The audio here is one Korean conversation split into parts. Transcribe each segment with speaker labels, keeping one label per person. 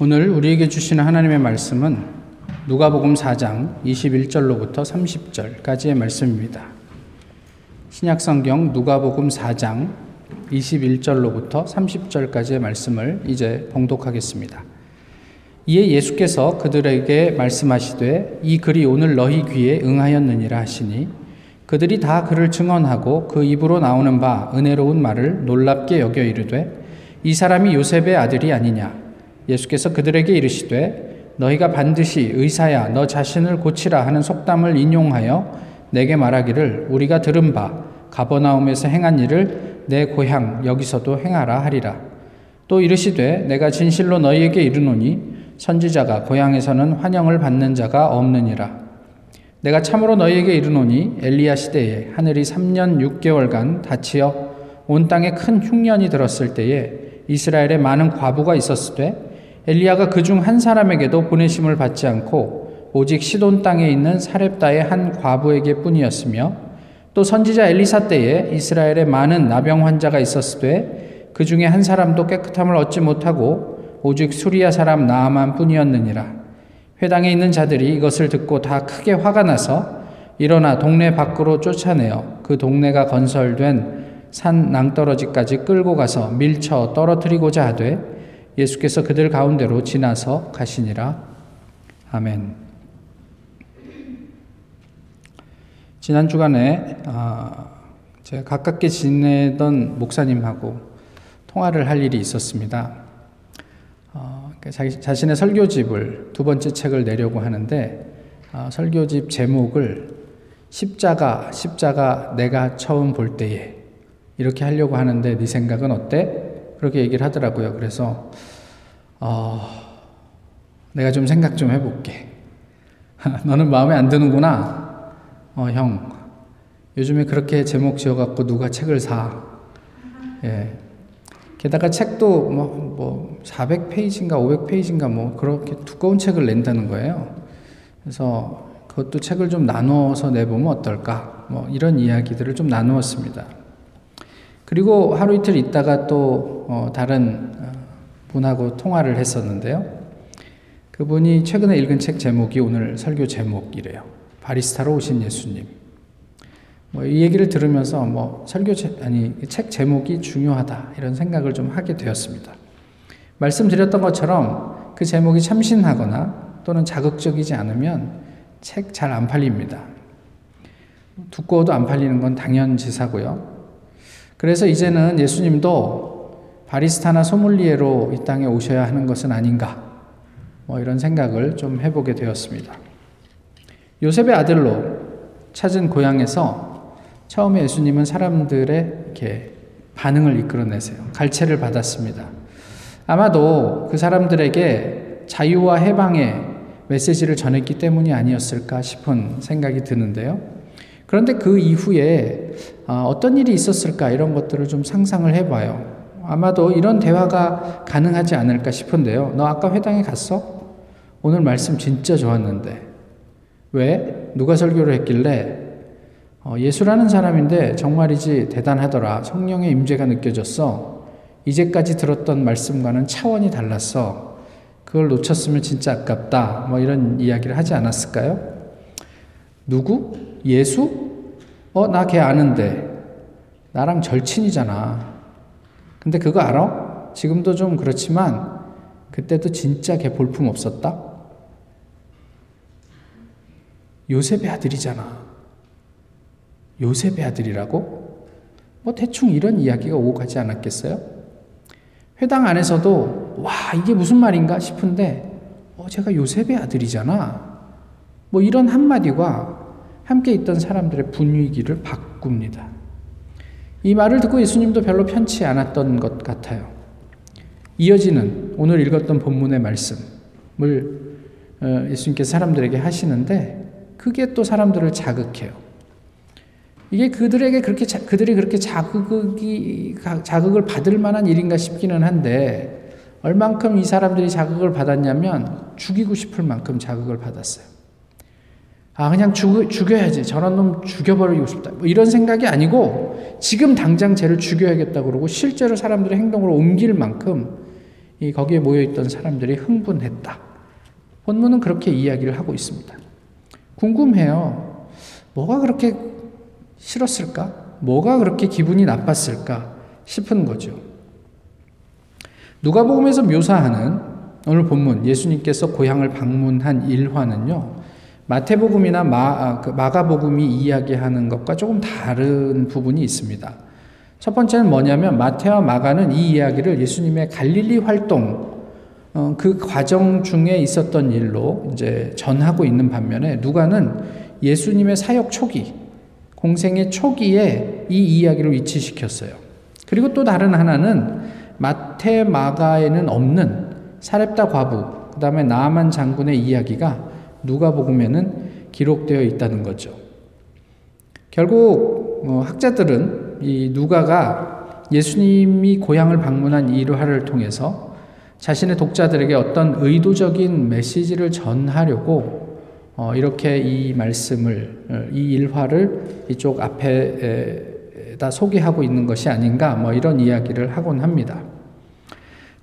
Speaker 1: 오늘 우리에게 주시는 하나님의 말씀은 누가복음 4장 21절로부터 30절까지의 말씀입니다. 신약성경 누가복음 4장 21절로부터 30절까지의 말씀을 이제 봉독하겠습니다. 이에 예수께서 그들에게 말씀하시되 이 글이 오늘 너희 귀에 응하였느니라 하시니 그들이 다 그를 증언하고 그 입으로 나오는 바 은혜로운 말을 놀랍게 여겨 이르되 이 사람이 요셉의 아들이 아니냐 예수께서 그들에게 이르시되 너희가 반드시 의사야 너 자신을 고치라 하는 속담을 인용하여 내게 말하기를 우리가 들은 바 가버나움에서 행한 일을 내 고향 여기서도 행하라 하리라 또 이르시되 내가 진실로 너희에게 이르노니 선지자가 고향에서는 환영을 받는 자가 없느니라 내가 참으로 너희에게 이르노니 엘리야 시대에 하늘이 3년 6개월간 닫히어 온 땅에 큰 흉년이 들었을 때에 이스라엘에 많은 과부가 있었을 때 엘리야가 그 중 한 사람에게도 보내심을 받지 않고 오직 시돈 땅에 있는 사렙다의 한 과부에게 뿐이었으며 또 선지자 엘리사 때에 이스라엘에 많은 나병 환자가 있었으되 그 중에 한 사람도 깨끗함을 얻지 못하고 오직 수리아 사람 나아만 뿐이었느니라 회당에 있는 자들이 이것을 듣고 다 크게 화가 나서 일어나 동네 밖으로 쫓아내어 그 동네가 건설된 산 낭떠러지까지 끌고 가서 밀쳐 떨어뜨리고자 하되 예수께서 그들 가운데로 지나서 가시니라. 아멘. 지난 주간에 아, 제가 가깝게 지내던 목사님하고 통화를 할 일이 있었습니다. 어, 그러니까 자기, 자신의 설교집을 두 번째 책을 내려고 하는데 아, 설교집 제목을 십자가 십자가 내가 처음 볼 때에 이렇게 하려고 하는데 네 생각은 어때? 그렇게 얘기를 하더라고요. 그래서 어, 내가 좀 생각 좀 해볼게. 너는 마음에 안 드는구나. 어, 형. 요즘에 그렇게 제목 지어갖고 누가 책을 사. 예. 게다가 책도 뭐, 뭐, 400페이지인가 500페이지인가 뭐, 그렇게 두꺼운 책을 낸다는 거예요. 그래서 그것도 책을 좀 나누어서 내보면 어떨까. 뭐, 이런 이야기들을 좀 나누었습니다. 그리고 하루 이틀 있다가 또 어, 다른 어, 분하고 통화를 했었는데요. 그분이 최근에 읽은 책 제목이 오늘 설교 제목이래요. 바리스타로 오신 예수님. 뭐 이 얘기를 들으면서 뭐 설교 제, 아니 책 제목이 중요하다 이런 생각을 좀 하게 되었습니다. 말씀드렸던 것처럼 그 제목이 참신하거나 또는 자극적이지 않으면 책 잘 안 팔립니다. 두꺼워도 안 팔리는 건 당연지사고요. 그래서 이제는 예수님도 바리스타나 소믈리에로 이 땅에 오셔야 하는 것은 아닌가 뭐 이런 생각을 좀 해보게 되었습니다. 요셉의 아들로 찾은 고향에서 처음에 예수님은 사람들의 이렇게 반응을 이끌어내세요. 갈채를 받았습니다. 아마도 그 사람들에게 자유와 해방의 메시지를 전했기 때문이 아니었을까 싶은 생각이 드는데요. 그런데 그 이후에 아, 어떤 일이 있었을까 이런 것들을 좀 상상을 해봐요. 아마도 이런 대화가 가능하지 않을까 싶은데요. 너 아까 회당에 갔어? 오늘 말씀 진짜 좋았는데. 왜? 누가 설교를 했길래 어, 예수라는 사람인데 정말이지 대단하더라. 성령의 임재가 느껴졌어. 이제까지 들었던 말씀과는 차원이 달랐어. 그걸 놓쳤으면 진짜 아깝다. 뭐 이런 이야기를 하지 않았을까요? 누구? 예수? 어, 나 걔 아는데. 나랑 절친이잖아. 근데 그거 알아? 지금도 좀 그렇지만, 그때도 진짜 걔 볼품 없었다? 요셉의 아들이잖아. 요셉의 아들이라고? 뭐 대충 이런 이야기가 오고 가지 않았겠어요? 회당 안에서도, 와, 이게 무슨 말인가 싶은데, 어, 제가 요셉의 아들이잖아. 뭐 이런 한마디가 함께 있던 사람들의 분위기를 바꿉니다. 이 말을 듣고 예수님도 별로 편치 않았던 것 같아요. 이어지는 오늘 읽었던 본문의 말씀을 어, 예수님께 사람들에게 하시는데 그게 또 사람들을 자극해요. 이게 그들에게 그렇게 자, 그들이 그렇게 자극이 자극을 받을 만한 일인가 싶기는 한데 얼만큼 이 사람들이 자극을 받았냐면 죽이고 싶을 만큼 자극을 받았어요. 아, 그냥 죽, 죽여야지. 저런 놈 죽여버리고 싶다. 뭐 이런 생각이 아니고 지금 당장 쟤를 죽여야겠다 그러고 실제로 사람들의 행동으로 옮길 만큼 이 거기에 모여있던 사람들이 흥분했다. 본문은 그렇게 이야기를 하고 있습니다. 궁금해요. 뭐가 그렇게 싫었을까? 뭐가 그렇게 기분이 나빴을까? 싶은 거죠. 누가복음에서 묘사하는 오늘 본문 예수님께서 고향을 방문한 일화는요. 마태복음이나 마, 아, 그 마가복음이 이야기하는 것과 조금 다른 부분이 있습니다. 첫 번째는 뭐냐면 마태와 마가는 이 이야기를 예수님의 갈릴리 활동 어, 그 과정 중에 있었던 일로 이제 전하고 있는 반면에 누가는 예수님의 사역 초기 공생의 초기에 이 이야기를 위치시켰어요. 그리고 또 다른 하나는 마태 마가에는 없는 사렙다 과부 그다음에 나만 장군의 이야기가 누가복음에는 기록되어 있다는 거죠. 결국 어, 학자들은 이 누가가 예수님이 고향을 방문한 일화를 통해서 자신의 독자들에게 어떤 의도적인 메시지를 전하려고 어, 이렇게 이 말씀을 어, 이 일화를 이쪽 앞에다 소개하고 있는 것이 아닌가 뭐 이런 이야기를 하곤 합니다.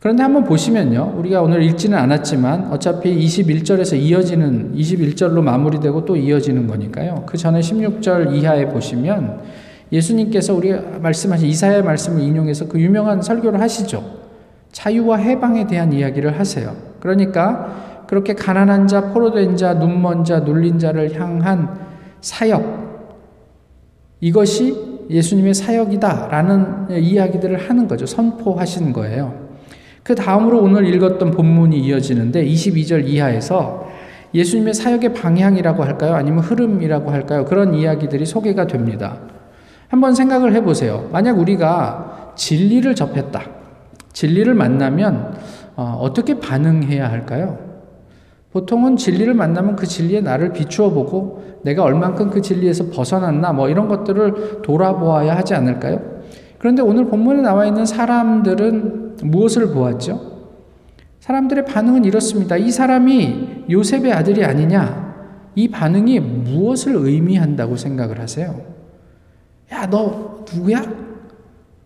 Speaker 1: 그런데 한번 보시면요. 우리가 오늘 읽지는 않았지만 어차피 21절에서 이어지는 21절로 마무리되고 또 이어지는 거니까요. 그 전에 16절 이하에 보시면 예수님께서 우리 말씀하신 이사야의 말씀을 인용해서 그 유명한 설교를 하시죠. 자유와 해방에 대한 이야기를 하세요. 그러니까 그렇게 가난한 자, 포로된 자, 눈먼 자, 눌린 자를 향한 사역 이것이 예수님의 사역이다라는 이야기들을 하는 거죠. 선포하신 거예요. 그 다음으로 오늘 읽었던 본문이 이어지는데 22절 이하에서 예수님의 사역의 방향이라고 할까요? 아니면 흐름이라고 할까요? 그런 이야기들이 소개가 됩니다. 한번 생각을 해보세요. 만약 우리가 진리를 접했다. 진리를 만나면 어, 어떻게 반응해야 할까요? 보통은 진리를 만나면 그 진리에 나를 비추어 보고 내가 얼만큼 그 진리에서 벗어났나 뭐 이런 것들을 돌아보아야 하지 않을까요? 그런데 오늘 본문에 나와 있는 사람들은 무엇을 보았죠? 사람들의 반응은 이렇습니다. 이 사람이 요셉의 아들이 아니냐? 이 반응이 무엇을 의미한다고 생각을 하세요? 야, 너 누구야?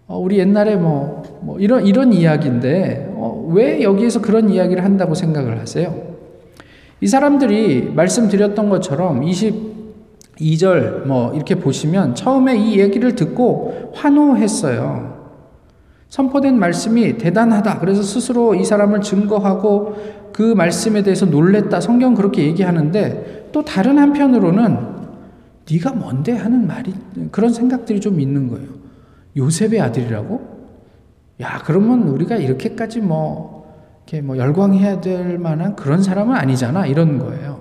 Speaker 1: 어, 우리 옛날에 뭐, 뭐, 이런, 이런 이야기인데, 어, 왜 여기에서 그런 이야기를 한다고 생각을 하세요? 이 사람들이 말씀드렸던 것처럼 2절 뭐 이렇게 보시면 처음에 이 얘기를 듣고 환호했어요. 선포된 말씀이 대단하다. 그래서 스스로 이 사람을 증거하고 그 말씀에 대해서 놀랬다. 성경 그렇게 얘기하는데 또 다른 한편으로는 네가 뭔데 하는 말이 그런 생각들이 좀 있는 거예요. 요셉의 아들이라고? 야, 그러면 우리가 이렇게까지 뭐 이렇게 뭐 열광해야 될 만한 그런 사람은 아니잖아. 이런 거예요.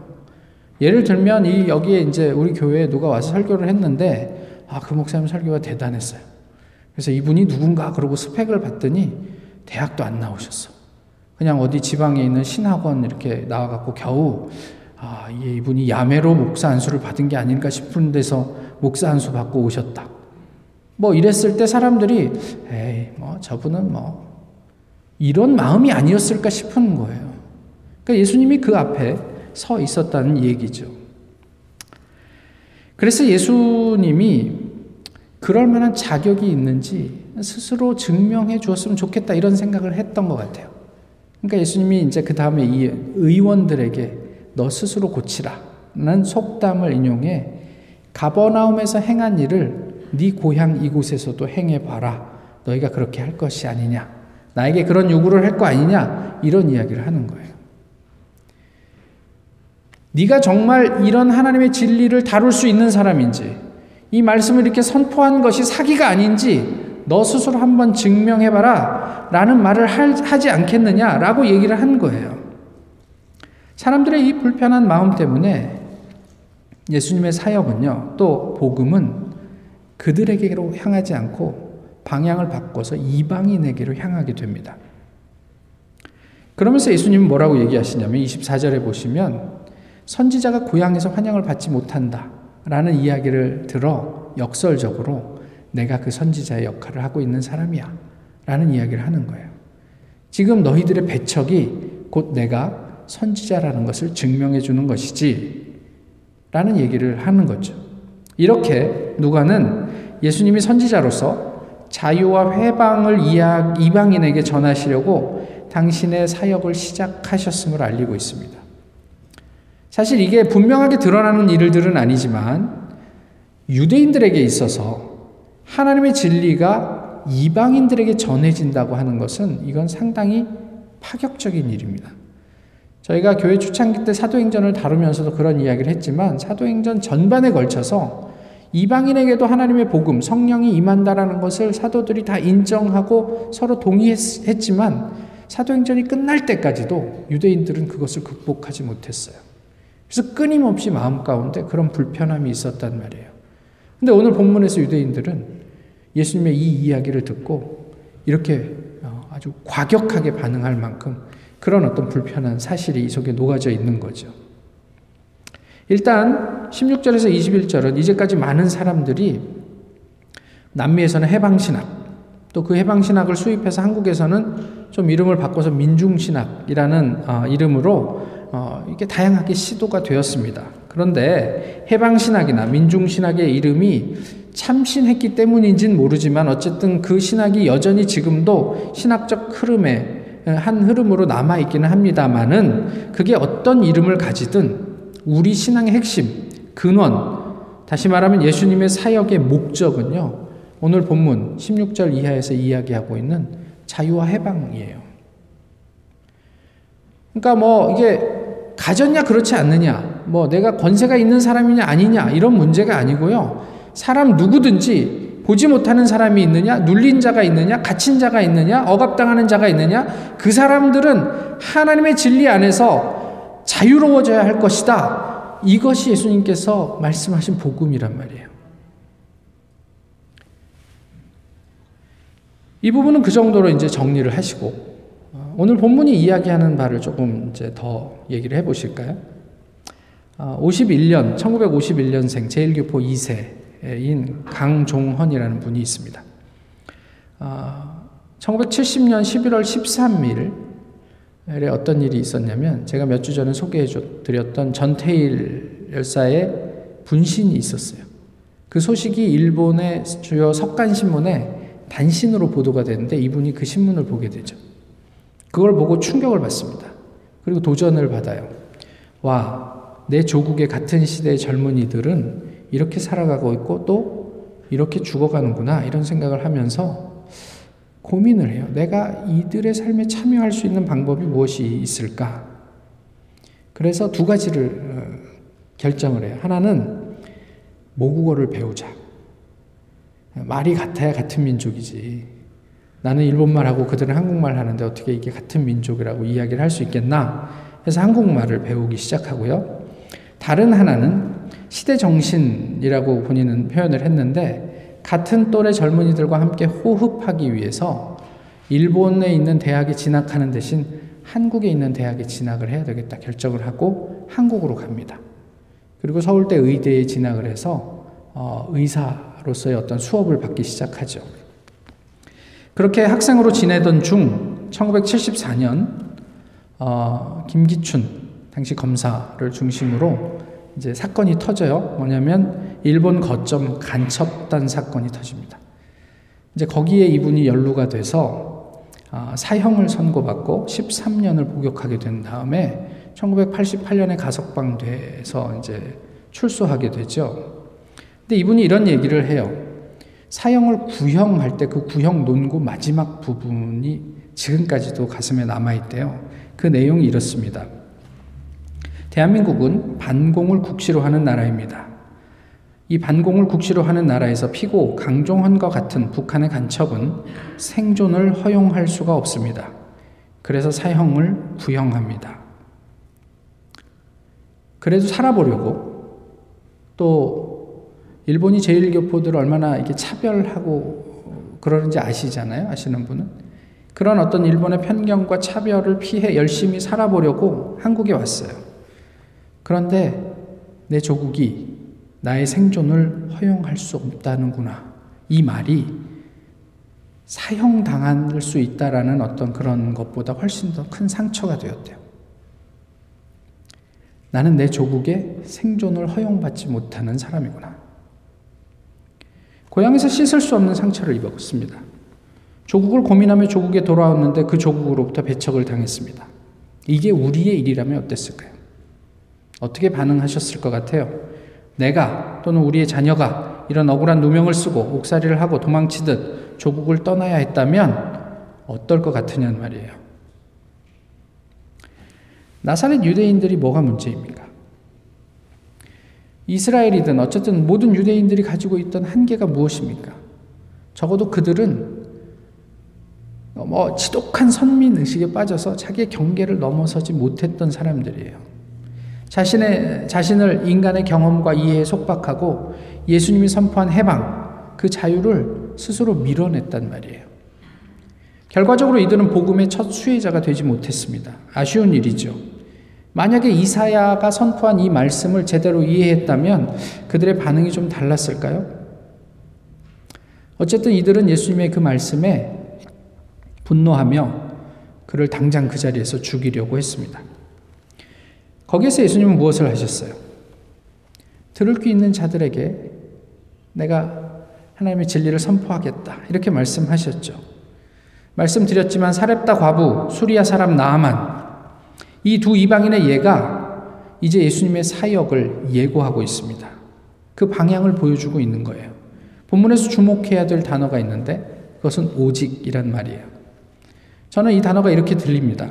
Speaker 1: 예를 들면 이 여기에 이제 우리 교회에 누가 와서 설교를 했는데 아 그 목사님 설교가 대단했어요. 그래서 이분이 누군가 그러고 스펙을 봤더니 대학도 안 나오셨어. 그냥 어디 지방에 있는 신학원 이렇게 나와갖고 겨우 아 이분이 야매로 목사 안수를 받은 게 아닌가 싶은 데서 목사 안수 받고 오셨다. 뭐 이랬을 때 사람들이 에이 뭐 저분은 뭐 이런 마음이 아니었을까 싶은 거예요. 그러니까 예수님이 그 앞에 서 있었다는 얘기죠. 그래서 예수님이 그럴 만한 자격이 있는지 스스로 증명해 주었으면 좋겠다 이런 생각을 했던 것 같아요. 그러니까 예수님이 이제 그 다음에 이 의원들에게 너 스스로 고치라는 속담을 인용해 가버나움에서 행한 일을 네 고향 이곳에서도 행해 봐라. 너희가 그렇게 할 것이 아니냐. 나에게 그런 요구를 할 거 아니냐. 이런 이야기를 하는 거예요. 네가 정말 이런 하나님의 진리를 다룰 수 있는 사람인지 이 말씀을 이렇게 선포한 것이 사기가 아닌지 너 스스로 한번 증명해 봐라 라는 말을 하지 않겠느냐라고 얘기를 한 거예요. 사람들의 이 불편한 마음 때문에 예수님의 사역은요. 또 복음은 그들에게로 향하지 않고 방향을 바꿔서 이방인에게로 향하게 됩니다. 그러면서 예수님은 뭐라고 얘기하시냐면 24절에 보시면 선지자가 고향에서 환영을 받지 못한다. 라는 이야기를 들어 역설적으로 내가 그 선지자의 역할을 하고 있는 사람이야. 라는 이야기를 하는 거예요. 지금 너희들의 배척이 곧 내가 선지자라는 것을 증명해 주는 것이지. 라는 얘기를 하는 거죠. 이렇게 누가는 예수님이 선지자로서 자유와 회방을 이방인에게 전하시려고 당신의 사역을 시작하셨음을 알리고 있습니다. 사실 이게 분명하게 드러나는 일들은 아니지만 유대인들에게 있어서 하나님의 진리가 이방인들에게 전해진다고 하는 것은 이건 상당히 파격적인 일입니다. 저희가 교회 초창기 때 사도행전을 다루면서도 그런 이야기를 했지만 사도행전 전반에 걸쳐서 이방인에게도 하나님의 복음, 성령이 임한다라는 것을 사도들이 다 인정하고 서로 동의했지만 사도행전이 끝날 때까지도 유대인들은 그것을 극복하지 못했어요. 그래서 끊임없이 마음 가운데 그런 불편함이 있었단 말이에요. 근데 오늘 본문에서 유대인들은 예수님의 이 이야기를 듣고 이렇게 어, 아주 과격하게 반응할 만큼 그런 어떤 불편한 사실이 이 속에 녹아져 있는 거죠. 일단 16절에서 21절은 이제까지 많은 사람들이 남미에서는 해방신학, 또 그 해방신학을 수입해서 한국에서는 좀 이름을 바꿔서 민중신학이라는 어, 이름으로 어, 이게 다양하게 시도가 되었습니다. 그런데 해방신학이나 민중신학의 이름이 참신했기 때문인지 모르지만 어쨌든 그 신학이 여전히 지금도 신학적 흐름의 한 흐름으로 남아있기는 합니다만은 그게 어떤 이름을 가지든 우리 신앙의 핵심, 근원, 다시 말하면 예수님의 사역의 목적은요, 오늘 본문 16절 이하에서 이야기하고 있는 자유와 해방이에요. 그러니까 뭐 이게 가졌냐 그렇지 않느냐 뭐 내가 권세가 있는 사람이냐 아니냐 이런 문제가 아니고요. 사람 누구든지 보지 못하는 사람이 있느냐, 눌린 자가 있느냐, 갇힌 자가 있느냐, 억압당하는 자가 있느냐, 그 사람들은 하나님의 진리 안에서 자유로워져야 할 것이다. 이것이 예수님께서 말씀하신 복음이란 말이에요. 이 부분은 그 정도로 이제 정리를 하시고, 오늘 본문이 이야기하는 바를 조금 이제 더 얘기를 해보실까요? 51년, 아, 1951년생 제1교포 2세인 강종헌이라는 분이 있습니다. 1970년 11월 13일에 어떤 일이 있었냐면 제가 몇 주 전에 소개해 드렸던 전태일 열사의 분신이 있었어요. 그 소식이 일본의 주요 석간신문에 단신으로 보도가 되는데 이분이 그 신문을 보게 되죠. 그걸 보고 충격을 받습니다. 그리고 도전을 받아요. 와, 내 조국의 같은 시대의 젊은이들은 이렇게 살아가고 있고 또 이렇게 죽어가는구나 이런 생각을 하면서 고민을 해요. 내가 이들의 삶에 참여할 수 있는 방법이 무엇이 있을까? 그래서 두 가지를 어, 결정을 해요. 하나는 모국어를 배우자. 말이 같아야 같은 민족이지. 나는 일본말하고 그들은 한국말 하는데 어떻게 이게 같은 민족이라고 이야기를 할 수 있겠나 해서 한국말을 배우기 시작하고요. 다른 하나는 시대 정신이라고 본인은 표현을 했는데 같은 또래 젊은이들과 함께 호흡하기 위해서 일본에 있는 대학에 진학하는 대신 한국에 있는 대학에 진학을 해야 되겠다 결정을 하고 한국으로 갑니다. 그리고 서울대 의대에 진학을 해서 어, 의사로서의 어떤 수업을 받기 시작하죠. 그렇게 학생으로 지내던 중 1974년 어, 김기춘 당시 검사를 중심으로 이제 사건이 터져요. 뭐냐면 일본 거점 간첩단 사건이 터집니다. 이제 거기에 이분이 연루가 돼서 아, 사형을 선고받고 13년을 복역하게 된 다음에 1988년에 가석방돼서 이제 출소하게 되죠. 근데 이분이 이런 얘기를 해요. 사형을 구형할 때 그 구형 논고 마지막 부분이 지금까지도 가슴에 남아있대요. 그 내용이 이렇습니다. 대한민국은 반공을 국시로 하는 나라입니다. 이 반공을 국시로 하는 나라에서 피고 강종헌과 같은 북한의 간첩은 생존을 허용할 수가 없습니다. 그래서 사형을 구형합니다 그래도 살아보려고 또 일본이 제일교포들을 얼마나 이렇게 차별하고 그러는지 아시잖아요. 아시는 분은. 그런 어떤 일본의 편견과 차별을 피해 열심히 살아보려고 한국에 왔어요. 그런데 내 조국이 나의 생존을 허용할 수 없다는구나. 이 말이 사형당할 수 있다라는 어떤 그런 것보다 훨씬 더 큰 상처가 되었대요. 나는 내 조국의 생존을 허용받지 못하는 사람이구나. 고향에서 씻을 수 없는 상처를 입었습니다. 조국을 고민하며 조국에 돌아왔는데 그 조국으로부터 배척을 당했습니다. 이게 우리의 일이라면 어땠을까요? 어떻게 반응하셨을 것 같아요? 내가 또는 우리의 자녀가 이런 억울한 누명을 쓰고 옥살이를 하고 도망치듯 조국을 떠나야 했다면 어떨 것 같으냐는 말이에요. 나사렛 유대인들이 뭐가 문제입니까? 이스라엘이든 어쨌든 모든 유대인들이 가지고 있던 한계가 무엇입니까? 적어도 그들은 뭐 지독한 선민 의식에 빠져서 자기의 경계를 넘어서지 못했던 사람들이에요. 자신의 자신을 인간의 경험과 이해에 속박하고 예수님이 선포한 해방 그 자유를 스스로 밀어냈단 말이에요. 결과적으로 이들은 복음의 첫 수혜자가 되지 못했습니다. 아쉬운 일이죠. 만약에 이사야가 선포한 이 말씀을 제대로 이해했다면 그들의 반응이 좀 달랐을까요? 어쨌든 이들은 예수님의 그 말씀에 분노하며 그를 당장 그 자리에서 죽이려고 했습니다. 거기에서 예수님은 무엇을 하셨어요? 들을 귀 있는 자들에게 내가 하나님의 진리를 선포하겠다. 이렇게 말씀하셨죠. 말씀드렸지만 사렙다 과부, 수리아 사람 나아만 이두 이방인의 예가 이제 예수님의 사역을 예고하고 있습니다. 그 방향을 보여주고 있는 거예요. 본문에서 주목해야 될 단어가 있는데 그것은 오직이란 말이에요. 저는 이 단어가 이렇게 들립니다.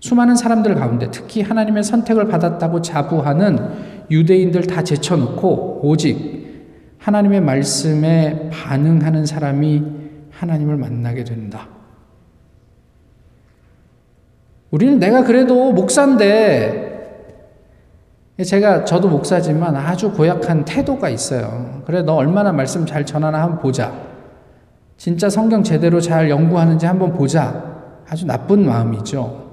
Speaker 1: 수많은 사람들 가운데 특히 하나님의 선택을 받았다고 자부하는 유대인들 다 제쳐놓고 오직 하나님의 말씀에 반응하는 사람이 하나님을 만나게 된다. 우리는 내가 그래도 목사인데 제가 저도 목사지만 아주 고약한 태도가 있어요. 그래 너 얼마나 말씀 잘 전하나 한번 보자. 진짜 성경 제대로 잘 연구하는지 한번 보자. 아주 나쁜 마음이죠.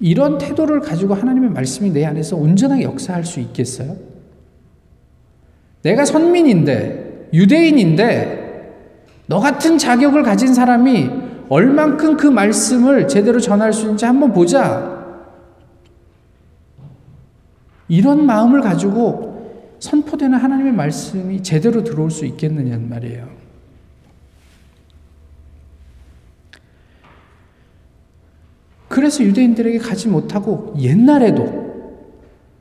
Speaker 1: 이런 태도를 가지고 하나님의 말씀이 내 안에서 온전하게 역사할 수 있겠어요? 내가 선민인데, 유대인인데, 너 같은 자격을 가진 사람이 얼만큼 그 말씀을 제대로 전할 수 있는지 한번 보자. 이런 마음을 가지고 선포되는 하나님의 말씀이 제대로 들어올 수 있겠느냐는 말이에요. 그래서 유대인들에게 가지 못하고 옛날에도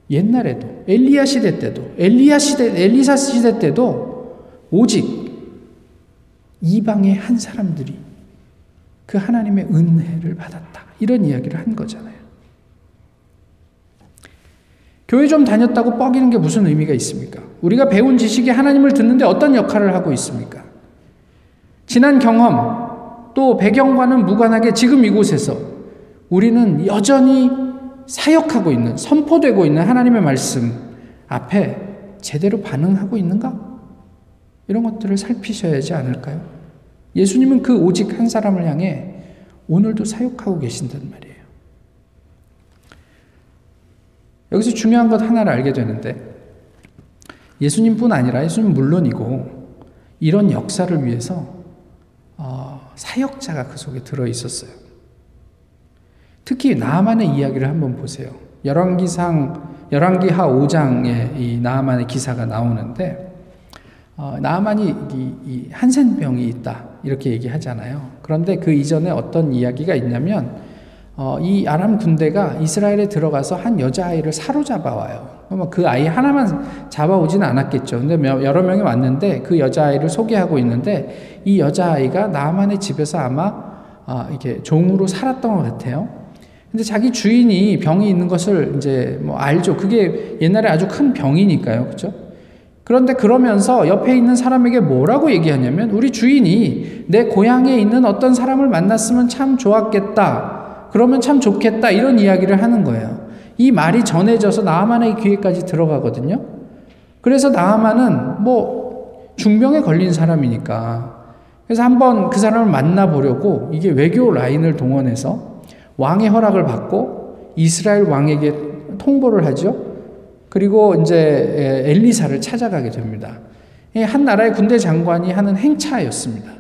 Speaker 1: 옛날에도 엘리야 시대 때도 엘리야 시대 엘리사 시대 때도 오직 이방의 한 사람들이 그 하나님의 은혜를 받았다. 이런 이야기를 한 거잖아요. 교회 좀 다녔다고 뻐기는 게 무슨 의미가 있습니까? 우리가 배운 지식이 하나님을 듣는데 어떤 역할을 하고 있습니까? 지난 경험, 또 배경과는 무관하게 지금 이곳에서 우리는 여전히 사역하고 있는, 선포되고 있는 하나님의 말씀 앞에 제대로 반응하고 있는가? 이런 것들을 살피셔야지 않을까요? 예수님은 그 오직 한 사람을 향해 오늘도 사육하고 계신단 말이에요. 여기서 중요한 것 하나를 알게 되는데 예수님뿐 아니라 예수님 물론이고 이런 역사를 위해서 어, 사역자가 그 속에 들어 있었어요. 특히 나만의 이야기를 한번 보세요. 열왕기상 열왕기하 5장에 이 나만의 기사가 나오는데 어, 나만이 이, 이 한센병이 있다 이렇게 얘기하잖아요. 그런데 그 이전에 어떤 이야기가 있냐면 어, 이 아람 군대가 이스라엘에 들어가서 한 여자아이를 사로잡아 와요. 그 아이 하나만 잡아오지는 않았겠죠. 근데 여러 명이 왔는데 그 여자아이를 소개하고 있는데 이 여자아이가 나만의 집에서 아마 어, 이게 종으로 살았던 것 같아요. 근데 자기 주인이 병이 있는 것을 이제 뭐 알죠. 그게 옛날에 아주 큰 병이니까요. 그죠? 그런데 그러면서 옆에 있는 사람에게 뭐라고 얘기하냐면 우리 주인이 내 고향에 있는 어떤 사람을 만났으면 참 좋았겠다. 그러면 참 좋겠다. 이런 이야기를 하는 거예요. 이 말이 전해져서 나아만의 귀에까지 들어가거든요. 그래서 나아만은 뭐 중병에 걸린 사람이니까 그래서 한번 그 사람을 만나보려고 이게 외교 라인을 동원해서 왕의 허락을 받고 이스라엘 왕에게 통보를 하죠. 그리고 이제 예, 엘리사를 찾아가게 됩니다. 예, 한 나라의 군대 장관이 하는 행차였습니다.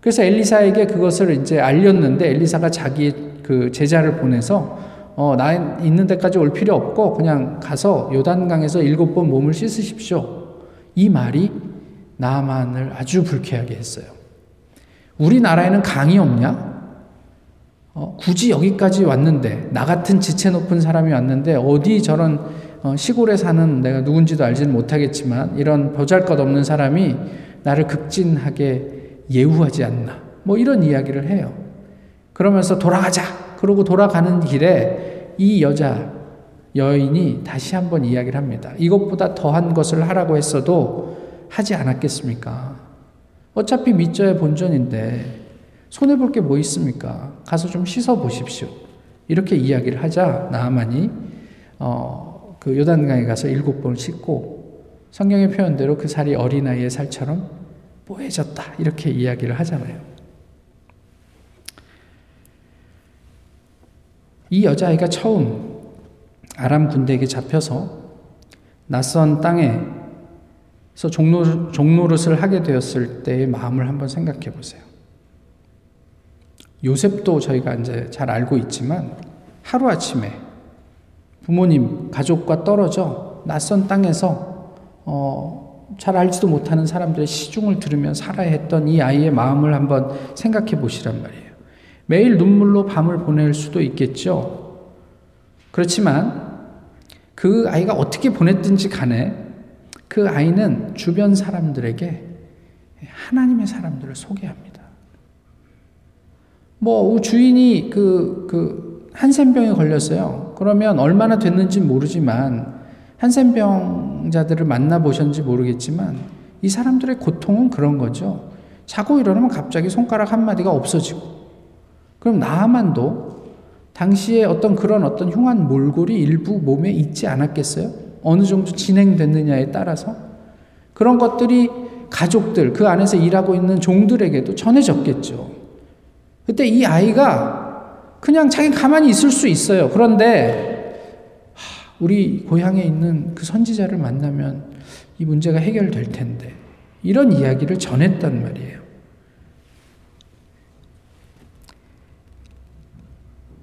Speaker 1: 그래서 엘리사에게 그것을 이제 알렸는데 엘리사가 자기 그 제자를 보내서 어, 나 있는 데까지 올 필요 없고 그냥 가서 요단강에서 일곱 번 몸을 씻으십시오. 이 말이 나만을 아주 불쾌하게 했어요. 우리나라에는 강이 없냐? 어, 굳이 여기까지 왔는데 나 같은 지체 높은 사람이 왔는데 어디 저런 어, 시골에 사는 내가 누군지도 알지는 못하겠지만 이런 보잘것없는 사람이 나를 극진하게 예우하지 않나 뭐 이런 이야기를 해요. 그러면서 돌아가자. 그러고 돌아가는 길에 이 여자 여인이 다시 한번 이야기를 합니다. 이것보다 더한 것을 하라고 했어도 하지 않았겠습니까? 어차피 밑져야 본전인데 손해 볼 게 뭐 있습니까? 가서 좀 씻어 보십시오. 이렇게 이야기를 하자 나만이 어, 그 요단강에 가서 일곱 번을 씻고 성경의 표현대로 그 살이 어린아이의 살처럼 뽀해졌다. 이렇게 이야기를 하잖아요. 이 여자아이가 처음 아람 군대에게 잡혀서 낯선 땅에서 종노, 종노릇을 하게 되었을 때의 마음을 한번 생각해 보세요. 요셉도 저희가 이제 잘 알고 있지만 하루아침에 부모님, 가족과 떨어져 낯선 땅에서 어, 잘 알지도 못하는 사람들의 시중을 들으며 살아야 했던 이 아이의 마음을 한번 생각해 보시란 말이에요. 매일 눈물로 밤을 보낼 수도 있겠죠. 그렇지만 그 아이가 어떻게 보냈든지 간에 그 아이는 주변 사람들에게 하나님의 사람들을 소개합니다. 뭐, 주인이 그, 그, 한센병에 걸렸어요. 그러면 얼마나 됐는지 모르지만 한센병자들을 만나보셨는지 모르겠지만 이 사람들의 고통은 그런 거죠. 자고 일어나면 갑자기 손가락 한마디가 없어지고 그럼 나만도 당시에 어떤 그런 어떤 흉한 몰골이 일부 몸에 있지 않았겠어요? 어느 정도 진행됐느냐에 따라서 그런 것들이 가족들 그 안에서 일하고 있는 종들에게도 전해졌겠죠. 그때 이 아이가 그냥 자기 가만히 있을 수 있어요. 그런데 우리 고향에 있는 그 선지자를 만나면 이 문제가 해결될 텐데 이런 이야기를 전했단 말이에요.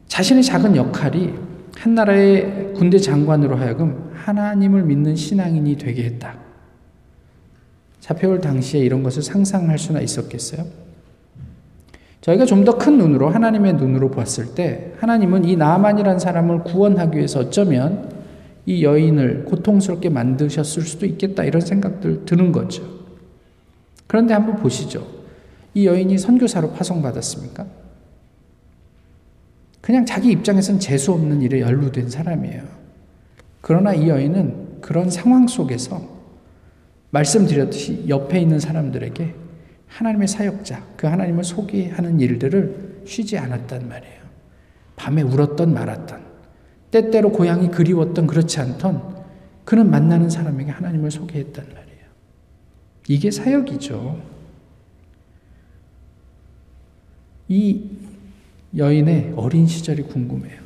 Speaker 1: 자신의 작은 역할이 한 나라의 군대 장관으로 하여금 하나님을 믿는 신앙인이 되게 했다. 잡혀올 당시에 이런 것을 상상할 수나 있었겠어요? 저희가 좀 더 큰 눈으로 하나님의 눈으로 봤을 때 하나님은 이 나만이란 사람을 구원하기 위해서 어쩌면 이 여인을 고통스럽게 만드셨을 수도 있겠다 이런 생각들 드는 거죠. 그런데 한번 보시죠. 이 여인이 선교사로 파송받았습니까? 그냥 자기 입장에선 재수 없는 일에 연루된 사람이에요. 그러나 이 여인은 그런 상황 속에서 말씀드렸듯이 옆에 있는 사람들에게 하나님의 사역자, 그 하나님을 소개하는 일들을 쉬지 않았단 말이에요. 밤에 울었던 말았던, 때때로 고향이 그리웠던 그렇지 않던, 그는 만나는 사람에게 하나님을 소개했단 말이에요. 이게 사역이죠. 이 여인의 어린 시절이 궁금해요.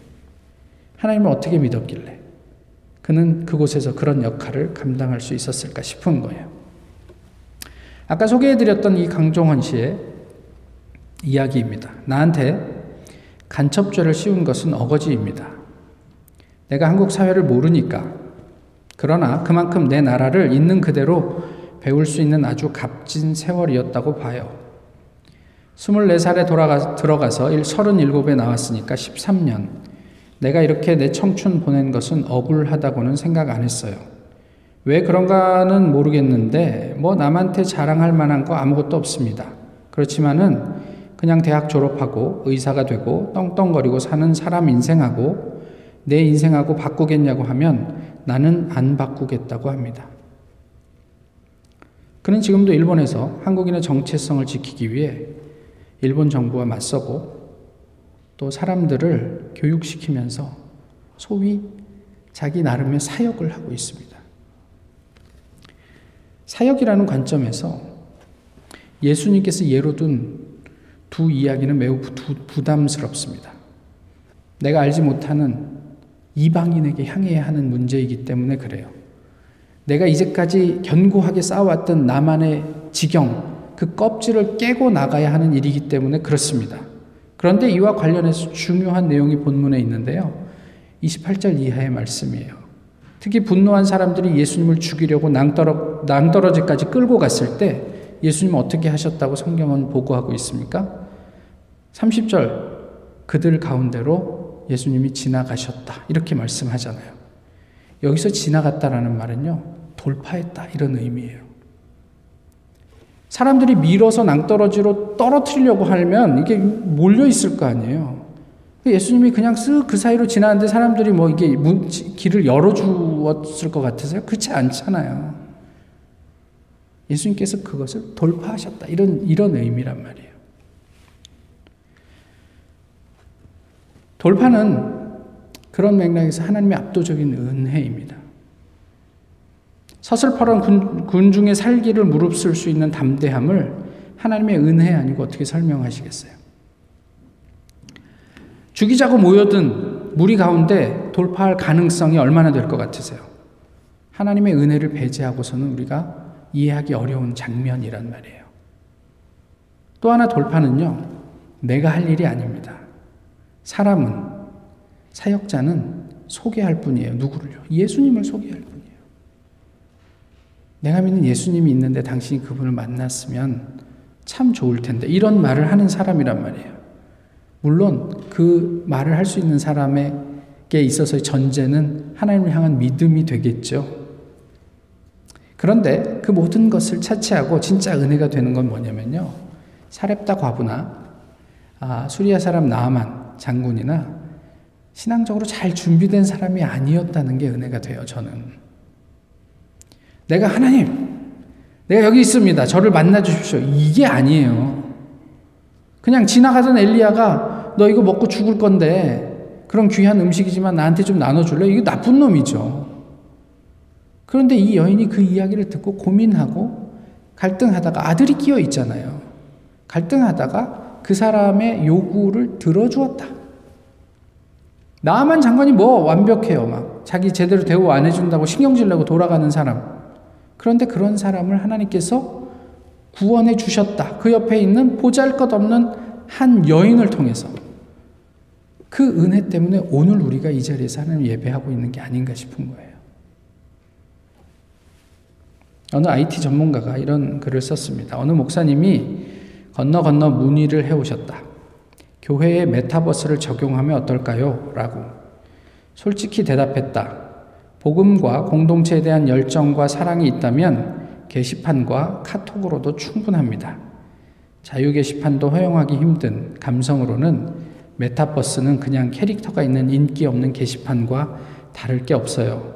Speaker 1: 하나님을 어떻게 믿었길래 그는 그곳에서 그런 역할을 감당할 수 있었을까 싶은 거예요. 아까 소개해드렸던 이 강종원 씨의 이야기입니다. 나한테 간첩죄를 씌운 것은 어거지입니다. 내가 한국 사회를 모르니까. 그러나 그만큼 내 나라를 있는 그대로 배울 수 있는 아주 값진 세월이었다고 봐요. 24살에 돌아가, 들어가서 37에 나왔으니까 13년. 내가 이렇게 내 청춘 보낸 것은 억울하다고는 생각 안 했어요. 왜 그런가는 모르겠는데 뭐 남한테 자랑할 만한 거 아무것도 없습니다. 그렇지만은 그냥 대학 졸업하고 의사가 되고 떵떵거리고 사는 사람 인생하고 내 인생하고 바꾸겠냐고 하면 나는 안 바꾸겠다고 합니다. 그는 지금도 일본에서 한국인의 정체성을 지키기 위해 일본 정부와 맞서고 또 사람들을 교육시키면서 소위 자기 나름의 사역을 하고 있습니다. 사역이라는 관점에서 예수님께서 예로 둔 두 이야기는 매우 부담스럽습니다. 내가 알지 못하는 이방인에게 향해야 하는 문제이기 때문에 그래요. 내가 이제까지 견고하게 쌓아왔던 나만의 지경, 그 껍질을 깨고 나가야 하는 일이기 때문에 그렇습니다. 그런데 이와 관련해서 중요한 내용이 본문에 있는데요. 28절 이하의 말씀이에요. 특히 분노한 사람들이 예수님을 죽이려고 낭떠러, 낭떠러지까지 끌고 갔을 때 예수님 어떻게 하셨다고 성경은 보고하고 있습니까? 30절, 그들 가운데로 예수님이 지나가셨다. 이렇게 말씀하잖아요. 여기서 지나갔다라는 말은요, 돌파했다. 이런 의미예요. 사람들이 밀어서 낭떠러지로 떨어뜨리려고 하면 이게 몰려있을 거 아니에요. 그 예수님이 그냥 쓱 그 사이로 지나는데 사람들이 뭐 이게 문, 길을 열어주었을 것같아서요 그렇지 않잖아요. 예수님께서 그것을 돌파하셨다. 이런, 이런 의미란 말이에요. 돌파는 그런 맥락에서 하나님의 압도적인 은혜입니다. 서슬퍼런 군, 군중의 살기를 무릅쓸 수 있는 담대함을 하나님의 은혜 아니고 어떻게 설명하시겠어요? 죽이자고 모여든 무리 가운데 돌파할 가능성이 얼마나 될 것 같으세요? 하나님의 은혜를 배제하고서는 우리가 이해하기 어려운 장면이란 말이에요. 또 하나 돌파는요, 내가 할 일이 아닙니다. 사람은, 사역자는 소개할 뿐이에요. 누구를요? 예수님을 소개할 뿐이에요. 내가 믿는 예수님이 있는데 당신이 그분을 만났으면 참 좋을 텐데. 이런 말을 하는 사람이란 말이에요. 물론 그 말을 할 수 있는 사람에게 있어서의 전제는 하나님을 향한 믿음이 되겠죠. 그런데 그 모든 것을 차치하고 진짜 은혜가 되는 건 뭐냐면요. 사렙다 과부나 아, 수리아 사람 나만 장군이나 신앙적으로 잘 준비된 사람이 아니었다는 게 은혜가 돼요, 저는. 내가 하나님, 내가 여기 있습니다. 저를 만나 주십시오. 이게 아니에요. 그냥 지나가던 엘리야가 너 이거 먹고 죽을 건데 그런 귀한 음식이지만 나한테 좀 나눠줄래? 이거 나쁜 놈이죠. 그런데 이 여인이 그 이야기를 듣고 고민하고 갈등하다가 아들이 끼어 있잖아요. 갈등하다가 그 사람의 요구를 들어주었다. 나만 장관이 뭐 완벽해요. 막 자기 제대로 대우 안 해준다고 신경질 내고 돌아가는 사람. 그런데 그런 사람을 하나님께서 구원해 주셨다. 그 옆에 있는 보잘 것 없는 한 여인을 통해서 그 은혜 때문에 오늘 우리가 이 자리에서 하나님 예배하고 있는 게 아닌가 싶은 거예요. 어느 IT 전문가가 이런 글을 썼습니다. 어느 목사님이 건너 건너 문의를 해오셨다. 교회에 메타버스를 적용하면 어떨까요? 라고. 솔직히 대답했다. 복음과 공동체에 대한 열정과 사랑이 있다면 게시판과 카톡으로도 충분합니다. 자유 게시판도 허용하기 힘든 감성으로는 메타버스는 그냥 캐릭터가 있는 인기 없는 게시판과 다를 게 없어요.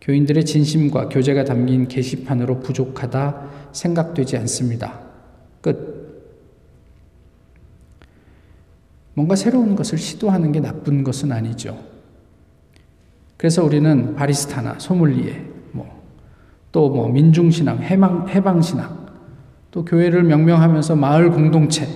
Speaker 1: 교인들의 진심과 교제가 담긴 게시판으로 부족하다 생각되지 않습니다. 끝. 뭔가 새로운 것을 시도하는 게 나쁜 것은 아니죠. 그래서 우리는 바리스타나 소믈리에, 또뭐 민중신앙, 해방, 해방신앙, 또 교회를 명명하면서 마을 공동체,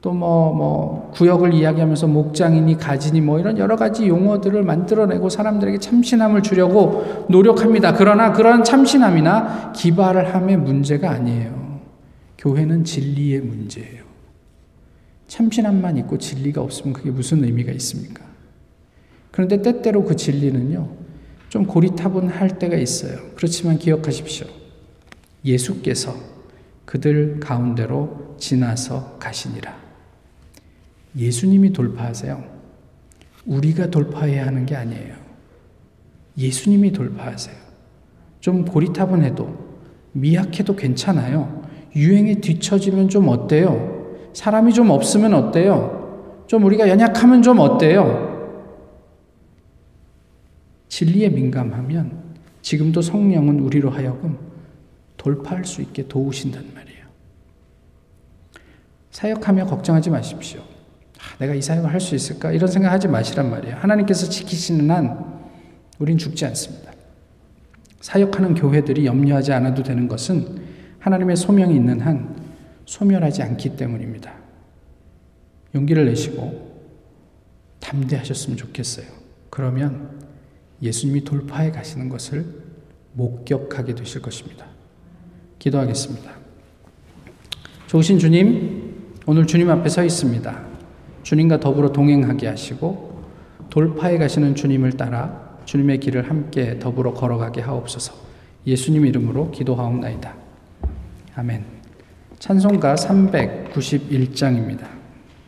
Speaker 1: 또 뭐, 뭐, 구역을 이야기하면서 목장이니 가지니 뭐 이런 여러 가지 용어들을 만들어내고 사람들에게 참신함을 주려고 노력합니다. 그러나 그런 참신함이나 기발 함의 문제가 아니에요. 교회는 진리의 문제예요. 참신함만 있고 진리가 없으면 그게 무슨 의미가 있습니까? 그런데 때때로 그 진리는요, 좀 고리타분할 때가 있어요. 그렇지만 기억하십시오. 예수께서 그들 가운데로 지나서 가시니라. 예수님이 돌파하세요. 우리가 돌파해야 하는 게 아니에요. 예수님이 돌파하세요. 좀 고리타분해도 미약해도 괜찮아요. 유행에 뒤처지면 좀 어때요? 사람이 좀 없으면 어때요? 좀 우리가 연약하면 좀 어때요? 진리에 민감하면 지금도 성령은 우리로 하여금 돌파할 수 있게 도우신단 말이에요. 사역하며 걱정하지 마십시오. 아, 내가 이 사역을 할 수 있을까? 이런 생각하지 마시란 말이에요. 하나님께서 지키시는 한 우린 죽지 않습니다. 사역하는 교회들이 염려하지 않아도 되는 것은 하나님의 소명이 있는 한 소멸하지 않기 때문입니다. 용기를 내시고 담대하셨으면 좋겠어요. 그러면 예수님이 돌파해 가시는 것을 목격하게 되실 것입니다. 기도하겠습니다. 좋으신 주님, 오늘 주님 앞에 서 있습니다. 주님과 더불어 동행하게 하시고 돌파해 가시는 주님을 따라 주님의 길을 함께 더불어 걸어가게 하옵소서. 예수님 이름으로 기도하옵나이다. 아멘. 찬송가 391장입니다.